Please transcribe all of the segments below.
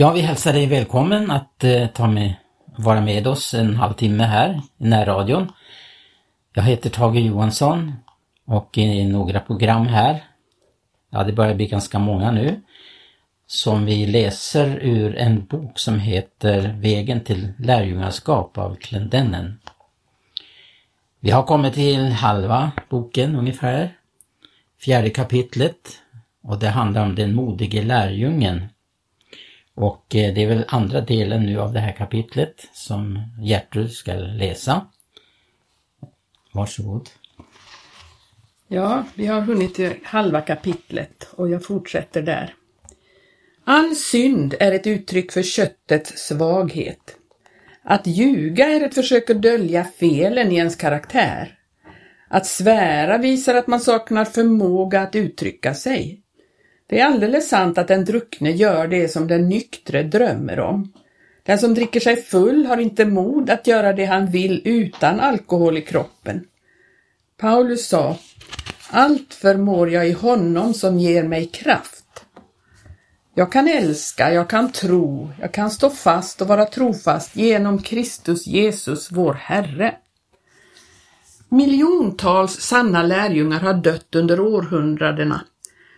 Ja, vi hälsar dig välkommen att eh, ta med, vara med oss en halvtimme här i närradion. Jag heter Tage Johansson och i några program här, ja det börjar bli ganska många nu, som vi läser ur en bok som heter Vägen till lärjungaskap av Clendennen. Vi har kommit till halva boken ungefär, fjärde kapitlet och det handlar om den modige lärjungen. Och eh, det är väl andra delen nu av det här kapitlet som Gertrud ska läsa. Varsågod. Ja, vi har hunnit till halva kapitlet och jag fortsätter där. All synd är ett uttryck för köttets svaghet. Att ljuga är ett försök att dölja felen i ens karaktär. Att svära visar att man saknar förmåga att uttrycka sig. Det är alldeles sant att den druckne gör det som den nyktre drömmer om. Den som dricker sig full har inte mod att göra det han vill utan alkohol i kroppen. Paulus sa, allt förmår jag i honom som ger mig kraft. Jag kan älska, jag kan tro, jag kan stå fast och vara trofast genom Kristus Jesus, vår Herre. Miljontals sanna lärjungar har dött under århundradena.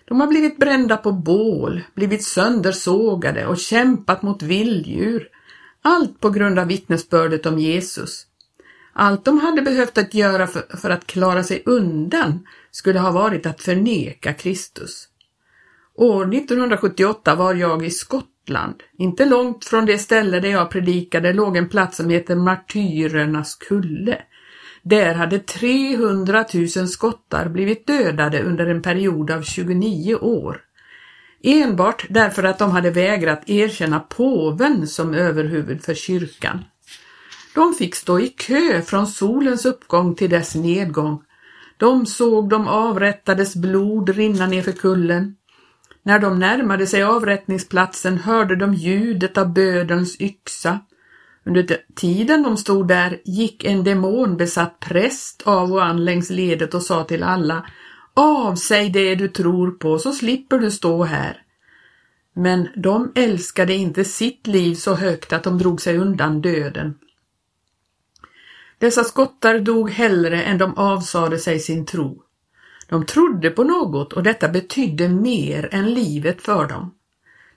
De har blivit brända på bål, blivit söndersågade och kämpat mot vilddjur. Allt på grund av vittnesbördet om Jesus. Allt de hade behövt att göra för, för att klara sig undan skulle ha varit att förneka Kristus. År 1978 var jag i Skottland. Inte långt från det ställe där jag predikade låg en plats som heter Martyrernas kulle. Där hade 300 000 skottar blivit dödade under en period av 29 år. Enbart därför att de hade vägrat erkänna påven som överhuvud för kyrkan. De fick stå i kö från solens uppgång till dess nedgång. De såg de avrättades blod rinna nerför kullen. När de närmade sig avrättningsplatsen hörde de ljudet av bödelns yxa. Under tiden de stod där gick en demonbesatt präst av och an längs ledet och sa till alla Avsäg det du tror på så slipper du stå här. Men de älskade inte sitt liv så högt att de drog sig undan döden. Dessa skottar dog hellre än de avsade sig sin tro. De trodde på något och detta betydde mer än livet för dem.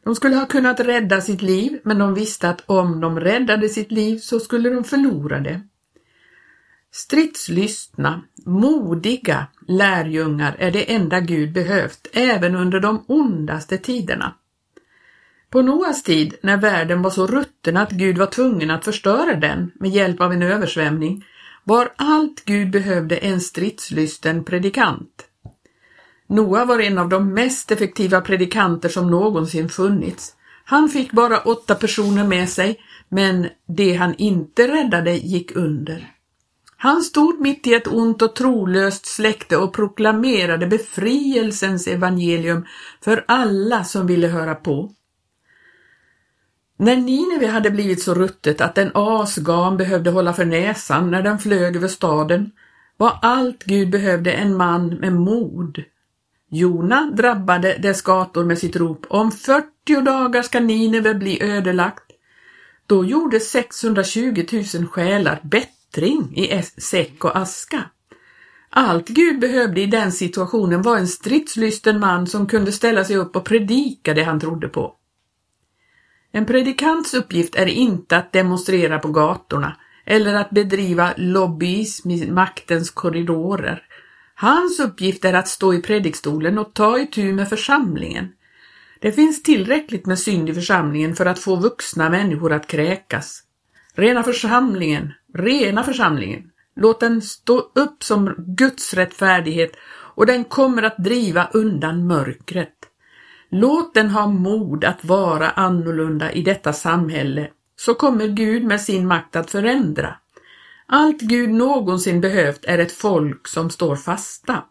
De skulle ha kunnat rädda sitt liv, men de visste att om de räddade sitt liv så skulle de förlora det. Stridslystna, modiga lärjungar är det enda Gud behövt, även under de ondaste tiderna. På Noas tid, när världen var så rutten att Gud var tvungen att förstöra den med hjälp av en översvämning, var allt Gud behövde en stridslysten predikant. Noa var en av de mest effektiva predikanter som någonsin funnits. Han fick bara åtta personer med sig, men det han inte räddade gick under. Han stod mitt i ett ont och trolöst släkte och proklamerade befrielsens evangelium för alla som ville höra på. När Nineve hade blivit så ruttet att en asgam behövde hålla för näsan när den flög över staden var allt Gud behövde en man med mod. Jona drabbade dess gator med sitt rop om 40 dagar ska Nineve bli ödelagt. Då gjorde 620 000 själar bättring i säck och aska. Allt Gud behövde i den situationen var en stridslysten man som kunde ställa sig upp och predika det han trodde på. En predikants uppgift är inte att demonstrera på gatorna eller att bedriva lobbyism i maktens korridorer. Hans uppgift är att stå i predikstolen och ta itu med församlingen. Det finns tillräckligt med synd i församlingen för att få vuxna människor att kräkas. Rena församlingen, rena församlingen. Låt den stå upp som Guds rättfärdighet och den kommer att driva undan mörkret. Låt den ha mod att vara annorlunda i detta samhälle, så kommer Gud med sin makt att förändra. Allt Gud någonsin behövt är ett folk som står fasta.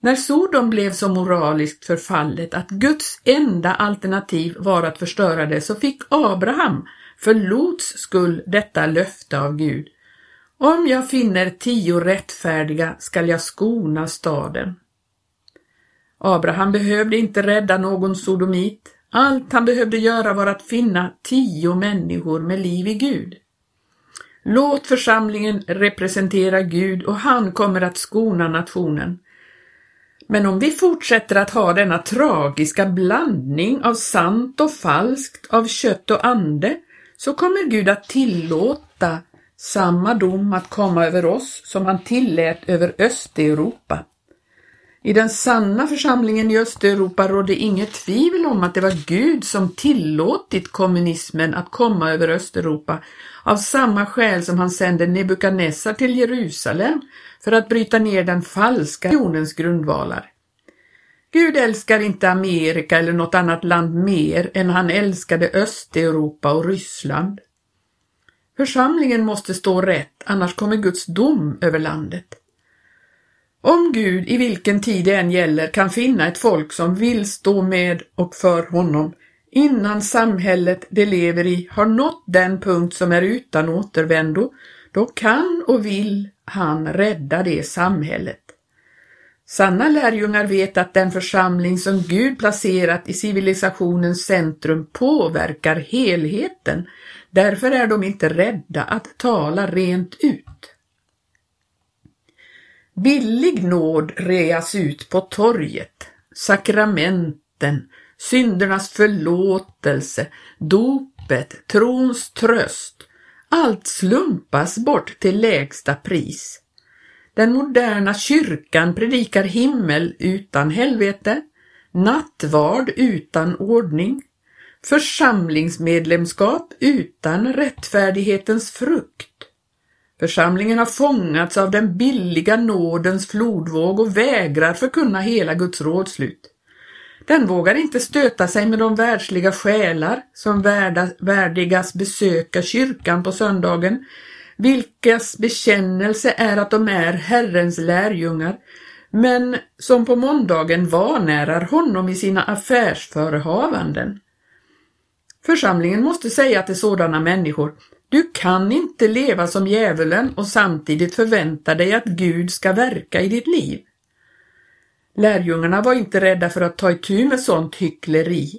När Sodom blev så moraliskt förfallet att Guds enda alternativ var att förstöra det så fick Abraham för Lots skull detta löfte av Gud. Om jag finner tio rättfärdiga skall jag skona staden. Abraham behövde inte rädda någon sodomit. Allt han behövde göra var att finna tio människor med liv i Gud. Låt församlingen representera Gud och han kommer att skona nationen. Men om vi fortsätter att ha denna tragiska blandning av sant och falskt, av kött och ande, så kommer Gud att tillåta samma dom att komma över oss som han tillät över Östeuropa. I den sanna församlingen i Östeuropa rådde inget tvivel om att det var Gud som tillåtit kommunismen att komma över Östeuropa av samma skäl som han sände Nebukadnessar till Jerusalem för att bryta ner den falska religionens grundvalar. Gud älskar inte Amerika eller något annat land mer än han älskade Östeuropa och Ryssland. Församlingen måste stå rätt, annars kommer Guds dom över landet. Om Gud i vilken tid det än gäller kan finna ett folk som vill stå med och för honom innan samhället de lever i har nått den punkt som är utan återvändo, då kan och vill han rädda det samhället. Sanna lärjungar vet att den församling som Gud placerat i civilisationens centrum påverkar helheten. Därför är de inte rädda att tala rent ut. Billig nåd reas ut på torget, sakramenten, syndernas förlåtelse, dopet, trons tröst. Allt slumpas bort till lägsta pris. Den moderna kyrkan predikar himmel utan helvete, nattvard utan ordning, församlingsmedlemskap utan rättfärdighetens frukt. Församlingen har fångats av den billiga nådens flodvåg och vägrar förkunna hela Guds rådslut. Den vågar inte stöta sig med de världsliga själar som värdigas besöka kyrkan på söndagen, vilkas bekännelse är att de är Herrens lärjungar, men som på måndagen vanärar honom i sina affärsförehavanden. Församlingen måste säga till sådana människor, du kan inte leva som djävulen och samtidigt förvänta dig att Gud ska verka i ditt liv. Lärjungarna var inte rädda för att ta itu med sånt hyckleri.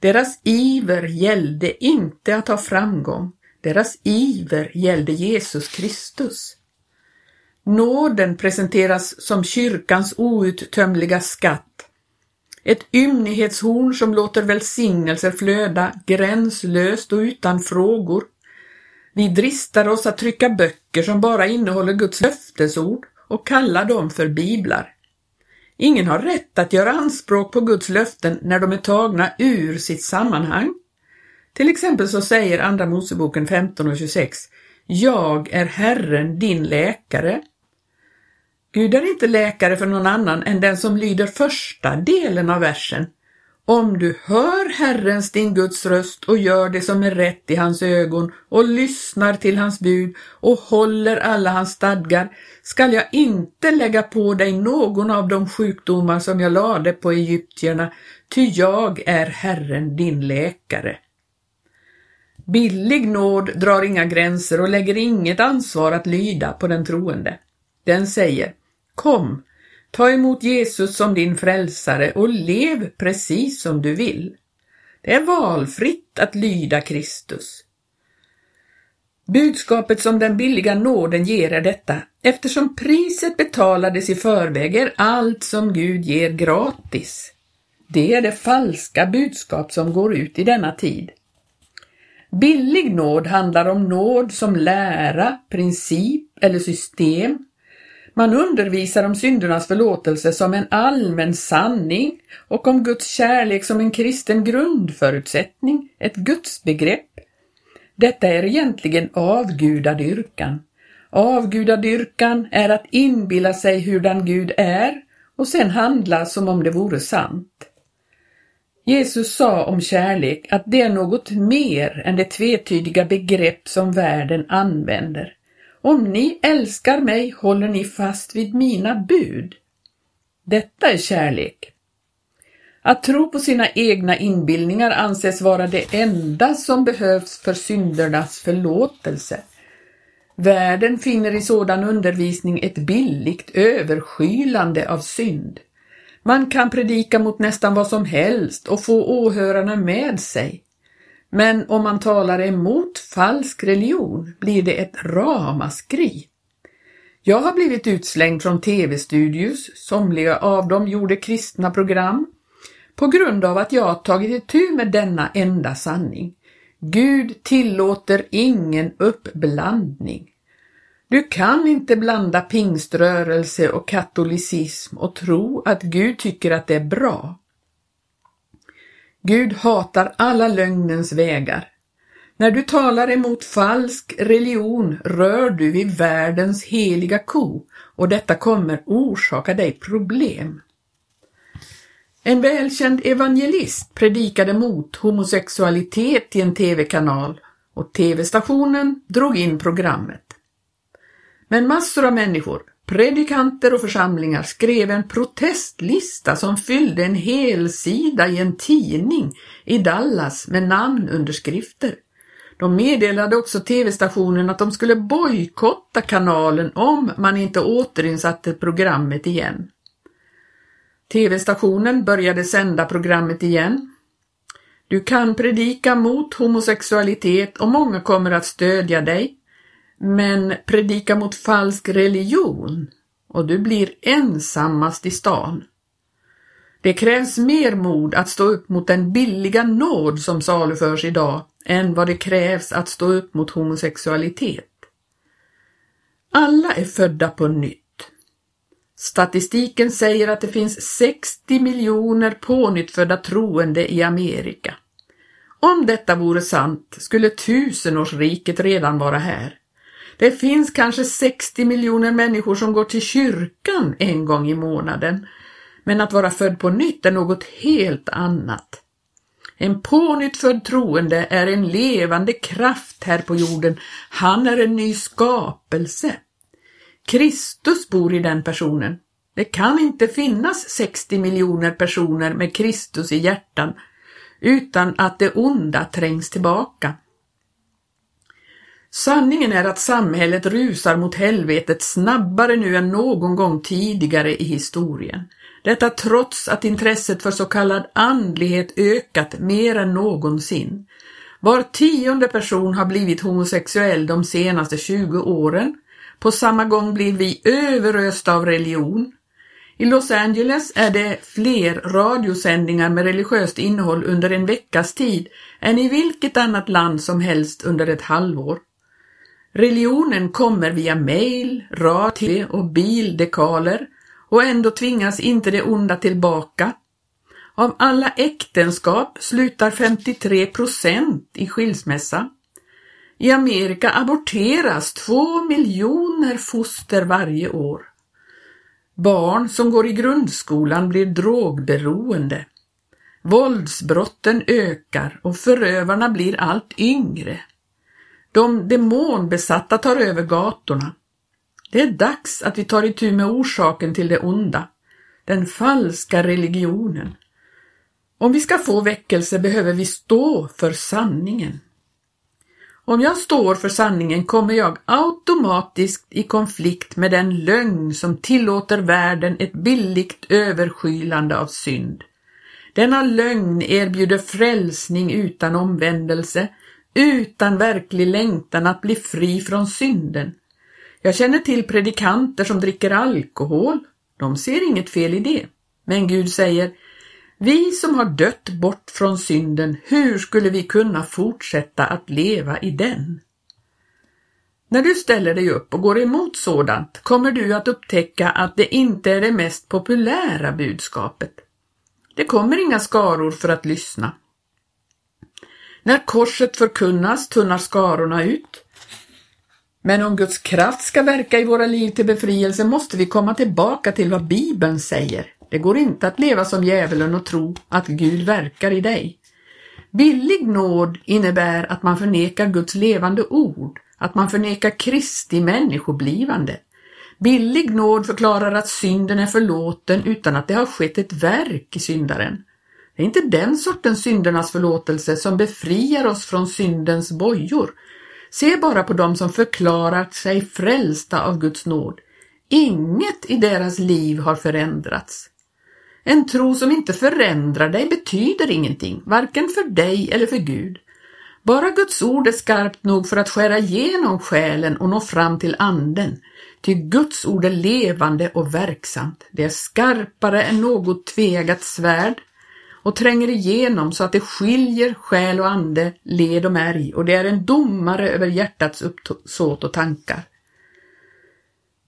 Deras iver gällde inte att ha framgång. Deras iver gällde Jesus Kristus. Nåden presenteras som kyrkans outtömliga skatt. Ett ymnighetshorn som låter välsignelser flöda gränslöst och utan frågor. Vi dristar oss att trycka böcker som bara innehåller Guds löftesord och kalla dem för biblar. Ingen har rätt att göra anspråk på Guds löften när de är tagna ur sitt sammanhang. Till exempel så säger Andra Moseboken 15 och 26 Jag är Herren, din läkare. Gud är inte läkare för någon annan än den som lyder första delen av versen. Om du hör Herrens, din Guds röst och gör det som är rätt i hans ögon och lyssnar till hans bud och håller alla hans stadgar, skall jag inte lägga på dig någon av de sjukdomar som jag lade på egyptierna, ty jag är Herren, din läkare. Billig nåd drar inga gränser och lägger inget ansvar att lyda på den troende. Den säger Kom, ta emot Jesus som din frälsare och lev precis som du vill. Det är valfritt att lyda Kristus. Budskapet som den billiga nåden ger är detta. Eftersom priset betalades i förväg är allt som Gud ger gratis. Det är det falska budskap som går ut i denna tid. Billig nåd handlar om nåd som lära, princip eller system. Man undervisar om syndernas förlåtelse som en allmän sanning och om Guds kärlek som en kristen grundförutsättning, ett gudsbegrepp. Detta är egentligen avgudadyrkan. Avgudadyrkan är att inbilla sig hurdan Gud är och sen handla som om det vore sant. Jesus sa om kärlek att det är något mer än det tvetydiga begrepp som världen använder. Om ni älskar mig håller ni fast vid mina bud. Detta är kärlek. Att tro på sina egna inbildningar anses vara det enda som behövs för syndernas förlåtelse. Världen finner i sådan undervisning ett billigt överskylande av synd. Man kan predika mot nästan vad som helst och få åhörarna med sig. Men om man talar emot falsk religion blir det ett ramaskri. Jag har blivit utslängd från tv-studios, somliga av dem gjorde kristna program, på grund av att jag tagit itu med denna enda sanning. Gud tillåter ingen uppblandning. Du kan inte blanda pingströrelse och katolicism och tro att Gud tycker att det är bra. Gud hatar alla lögnens vägar. När du talar emot falsk religion rör du vid världens heliga ko och detta kommer orsaka dig problem. En välkänd evangelist predikade mot homosexualitet i en tv-kanal och tv-stationen drog in programmet. Men massor av människor, predikanter och församlingar skrev en protestlista som fyllde en hel sida i en tidning i Dallas med namnunderskrifter. De meddelade också tv-stationen att de skulle bojkotta kanalen om man inte återinsatte programmet igen. TV-stationen började sända programmet igen. Du kan predika mot homosexualitet och många kommer att stödja dig. Men predika mot falsk religion och du blir ensammast i stan. Det krävs mer mod att stå upp mot den billiga nåd som saluförs idag än vad det krävs att stå upp mot homosexualitet. Alla är födda på nytt. Statistiken säger att det finns 60 miljoner pånyttfödda troende i Amerika. Om detta vore sant skulle tusenårsriket redan vara här. Det finns kanske 60 miljoner människor som går till kyrkan en gång i månaden. Men att vara född på nytt är något helt annat. En pånyttfödd troende är en levande kraft här på jorden. Han är en ny skapelse. Kristus bor i den personen. Det kan inte finnas 60 miljoner personer med Kristus i hjärtan utan att det onda trängs tillbaka. Sanningen är att samhället rusar mot helvetet snabbare nu än någon gång tidigare i historien. Detta trots att intresset för så kallad andlighet ökat mer än någonsin. Var tionde person har blivit homosexuell de senaste 20 åren. På samma gång blir vi överösta av religion. I Los Angeles är det fler radiosändningar med religiöst innehåll under en veckas tid än i vilket annat land som helst under ett halvår. Religionen kommer via mail, radio och bildekaler och ändå tvingas inte det onda tillbaka. Av alla äktenskap slutar 53 procent i skilsmässa. I Amerika aborteras två miljoner foster varje år. Barn som går i grundskolan blir drogberoende. Våldsbrotten ökar och förövarna blir allt yngre. De demonbesatta tar över gatorna. Det är dags att vi tar itu med orsaken till det onda, den falska religionen. Om vi ska få väckelse behöver vi stå för sanningen. Om jag står för sanningen kommer jag automatiskt i konflikt med den lögn som tillåter världen ett billigt överskylande av synd. Denna lögn erbjuder frälsning utan omvändelse, utan verklig längtan att bli fri från synden. Jag känner till predikanter som dricker alkohol. De ser inget fel i det. Men Gud säger, vi som har dött bort från synden, hur skulle vi kunna fortsätta att leva i den? När du ställer dig upp och går emot sådant kommer du att upptäcka att det inte är det mest populära budskapet. Det kommer inga skaror för att lyssna. När korset förkunnas tunnar skarorna ut. Men om Guds kraft ska verka i våra liv till befrielse måste vi komma tillbaka till vad Bibeln säger. Det går inte att leva som djävulen och tro att Gud verkar i dig. Billig nåd innebär att man förnekar Guds levande ord, att man förnekar Kristi människoblivande. Billig nåd förklarar att synden är förlåten utan att det har skett ett verk i syndaren. Det är inte den sortens syndernas förlåtelse som befriar oss från syndens bojor. Se bara på dem som förklarat sig frälsta av Guds nåd. Inget i deras liv har förändrats. En tro som inte förändrar dig betyder ingenting, varken för dig eller för Gud. Bara Guds ord är skarpt nog för att skära igenom själen och nå fram till anden. Ty Guds ord är levande och verksamt. Det är skarpare än något tvegat svärd och tränger igenom så att det skiljer själ och ande, led och märg och det är en domare över hjärtats uppsåt och tankar.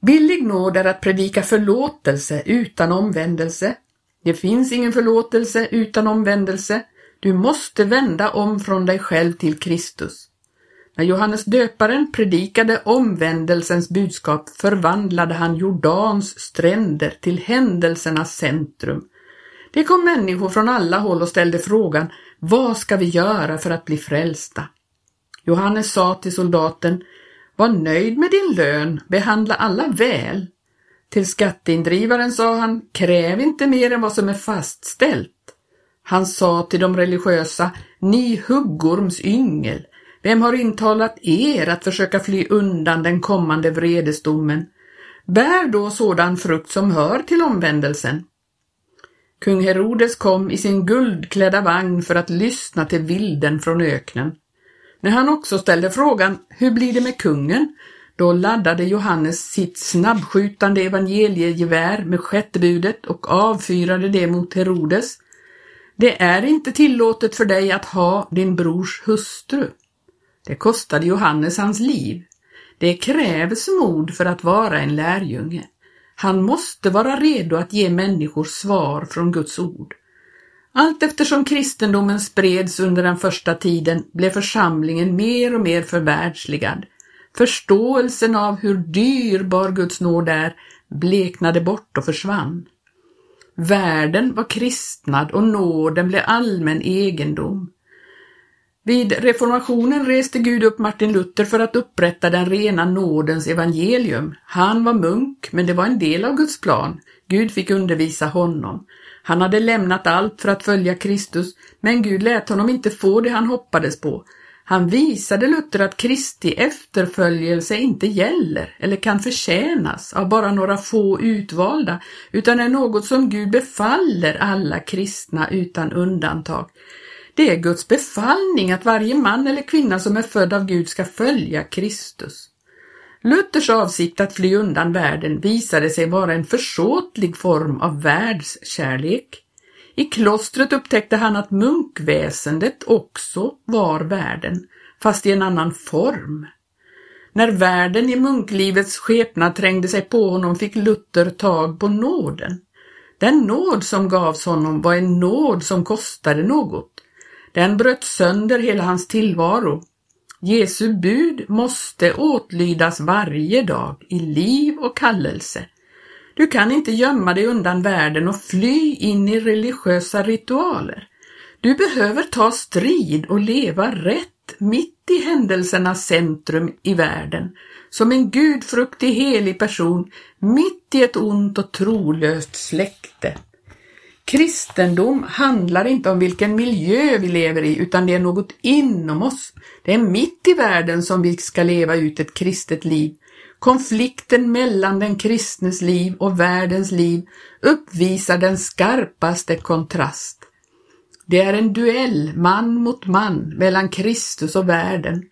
Billig nåd är att predika förlåtelse utan omvändelse. Det finns ingen förlåtelse utan omvändelse. Du måste vända om från dig själv till Kristus. När Johannes döparen predikade omvändelsens budskap förvandlade han Jordans stränder till händelsernas centrum. Det kom människor från alla håll och ställde frågan, vad ska vi göra för att bli frälsta? Johannes sa till soldaten, var nöjd med din lön, behandla alla väl. Till skatteindrivaren sa han, kräv inte mer än vad som är fastställt. Han sa till de religiösa, ni huggorms yngel, vem har intalat er att försöka fly undan den kommande vredesdomen? Bär då sådan frukt som hör till omvändelsen. Kung Herodes kom i sin guldklädda vagn för att lyssna till vilden från öknen. När han också ställde frågan, hur blir det med kungen? Då laddade Johannes sitt snabbskjutande evangeliegevär med skättbudet och avfyrade det mot Herodes. Det är inte tillåtet för dig att ha din brors hustru. Det kostade Johannes hans liv. Det krävs mod för att vara en lärjunge. Han måste vara redo att ge människor svar från Guds ord. Allt eftersom kristendomen spreds under den första tiden blev församlingen mer och mer förvärldsligad. Förståelsen av hur dyrbar Guds nåd är bleknade bort och försvann. Världen var kristnad och nåden blev allmän egendom. Vid reformationen reste Gud upp Martin Luther för att upprätta den rena nådens evangelium. Han var munk, men det var en del av Guds plan. Gud fick undervisa honom. Han hade lämnat allt för att följa Kristus, men Gud lät honom inte få det han hoppades på. Han visade Luther att Kristi efterföljelse inte gäller eller kan förtjänas av bara några få utvalda, utan är något som Gud befaller alla kristna utan undantag. Det är Guds befallning att varje man eller kvinna som är född av Gud ska följa Kristus. Luthers avsikt att fly undan världen visade sig vara en försåtlig form av världskärlek. I klostret upptäckte han att munkväsendet också var världen, fast i en annan form. När världen i munklivets skepnad trängde sig på honom fick Luther tag på nåden. Den nåd som gavs honom var en nåd som kostade något. Den bröt sönder hela hans tillvaro. Jesu bud måste åtlydas varje dag i liv och kallelse. Du kan inte gömma dig undan världen och fly in i religiösa ritualer. Du behöver ta strid och leva rätt mitt i händelsernas centrum i världen, som en gudfruktig helig person mitt i ett ont och trolöst släkte. Kristendom handlar inte om vilken miljö vi lever i utan det är något inom oss. Det är mitt i världen som vi ska leva ut ett kristet liv. Konflikten mellan den kristnes liv och världens liv uppvisar den skarpaste kontrast. Det är en duell man mot man mellan Kristus och världen.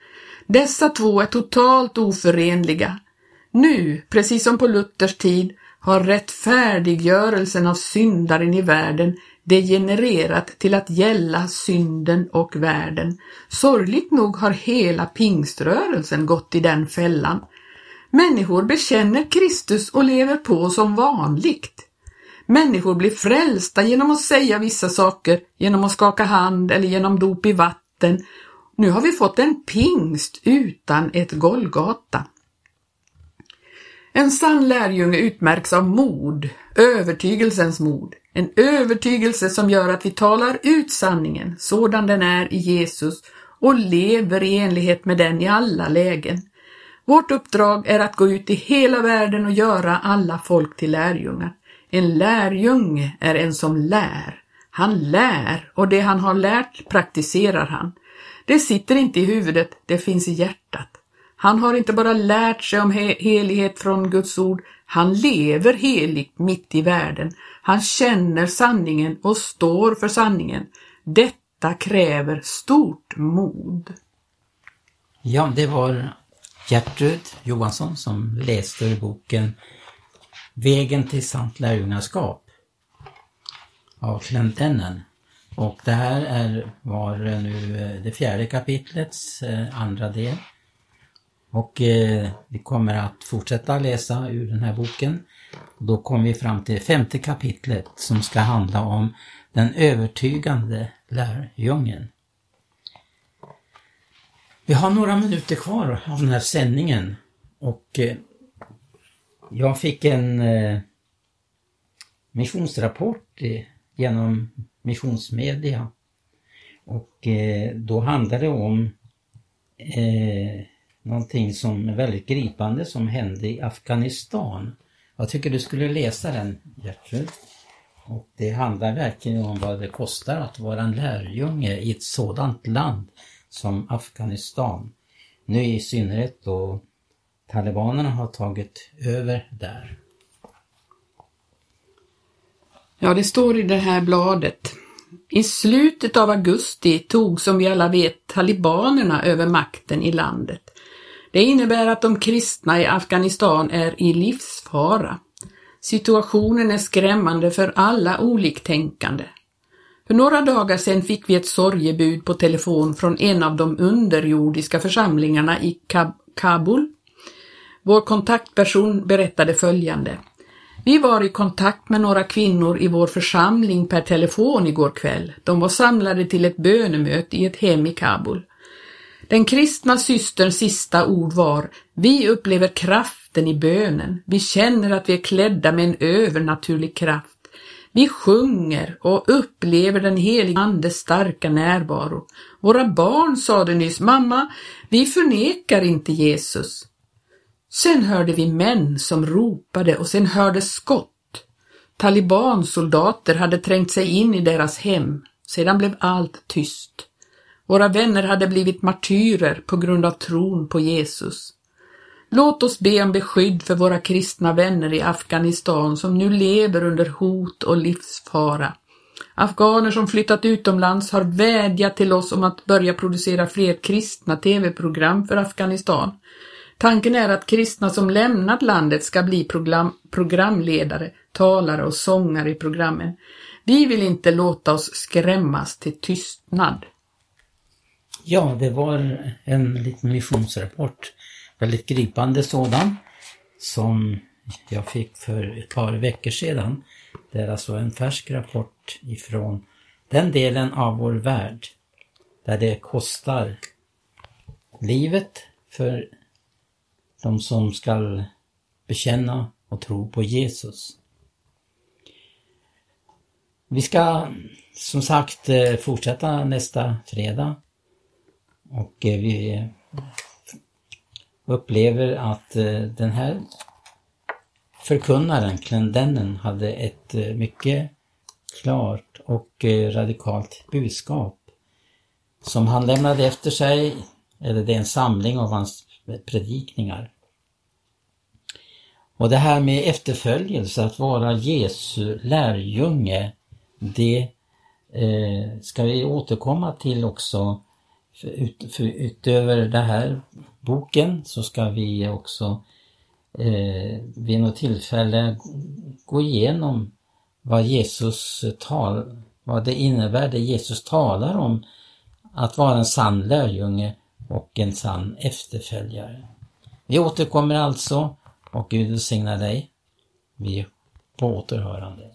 Dessa två är totalt oförenliga. Nu, precis som på Luthers tid, har rättfärdiggörelsen av syndaren i världen degenererat till att gälla synden och världen. Sorgligt nog har hela pingströrelsen gått i den fällan. Människor bekänner Kristus och lever på som vanligt. Människor blir frälsta genom att säga vissa saker, genom att skaka hand eller genom dop i vatten. Nu har vi fått en pingst utan ett Golgata. En sann lärjunge utmärks av mod, övertygelsens mod. En övertygelse som gör att vi talar ut sanningen sådan den är i Jesus och lever i enlighet med den i alla lägen. Vårt uppdrag är att gå ut i hela världen och göra alla folk till lärjungar. En lärjunge är en som lär. Han lär och det han har lärt praktiserar han. Det sitter inte i huvudet, det finns i hjärtat. Han har inte bara lärt sig om helighet från Guds ord, Han lever heligt mitt i världen. Han känner sanningen och står för sanningen. Detta kräver stort mod. Ja, det var Gertrud Johansson som läste ur boken Vägen till sant lärjungaskap av Clendennen. Och det här är, var nu eh, det fjärde kapitlets eh, andra del. Och eh, vi kommer att fortsätta läsa ur den här boken. Då kommer vi fram till femte kapitlet som ska handla om den övertygande lärjungen. Vi har några minuter kvar av den här sändningen och eh, jag fick en eh, missionsrapport eh, genom missionsmedia och eh, då handlade det om eh, någonting som är väldigt gripande som hände i Afghanistan. Jag tycker du skulle läsa den Gertrud. Och det handlar verkligen om vad det kostar att vara en lärjunge i ett sådant land som Afghanistan. Nu i synnerhet då talibanerna har tagit över där. Ja, det står i det här bladet. I slutet av augusti tog som vi alla vet talibanerna över makten i landet. Det innebär att de kristna i Afghanistan är i livsfara. Situationen är skrämmande för alla oliktänkande. För några dagar sedan fick vi ett sorgebud på telefon från en av de underjordiska församlingarna i Kab Kabul. Vår kontaktperson berättade följande. Vi var i kontakt med några kvinnor i vår församling per telefon igår kväll. De var samlade till ett bönemöte i ett hem i Kabul. Den kristna systerns sista ord var Vi upplever kraften i bönen. Vi känner att vi är klädda med en övernaturlig kraft. Vi sjunger och upplever den heliga Andes starka närvaro. Våra barn sade nyss, mamma, vi förnekar inte Jesus. Sen hörde vi män som ropade och sen hördes skott. Talibansoldater hade trängt sig in i deras hem. Sedan blev allt tyst. Våra vänner hade blivit martyrer på grund av tron på Jesus. Låt oss be om beskydd för våra kristna vänner i Afghanistan som nu lever under hot och livsfara. Afghaner som flyttat utomlands har vädjat till oss om att börja producera fler kristna tv-program för Afghanistan. Tanken är att kristna som lämnat landet ska bli program programledare, talare och sångare i programmen. Vi vill inte låta oss skrämmas till tystnad. Ja, det var en liten missionsrapport. Väldigt gripande sådan. Som jag fick för ett par veckor sedan. Det är alltså en färsk rapport ifrån den delen av vår värld där det kostar livet för de som skall bekänna och tro på Jesus. Vi ska som sagt eh, fortsätta nästa fredag och eh, vi eh, upplever att eh, den här förkunnaren, Klendennen, hade ett mycket klart och radikalt budskap som han lämnade efter sig, eller det är en samling av hans predikningar. Och det här med efterföljelse, att vara Jesu lärjunge, det eh, ska vi återkomma till också. För ut, för utöver den här boken så ska vi också eh, vid något tillfälle gå igenom vad Jesus tal, vad det innebär, det Jesus talar om att vara en sann lärjunge och en sann efterföljare. Vi återkommer alltså och Gud välsigna dig. Vi är på återhörande.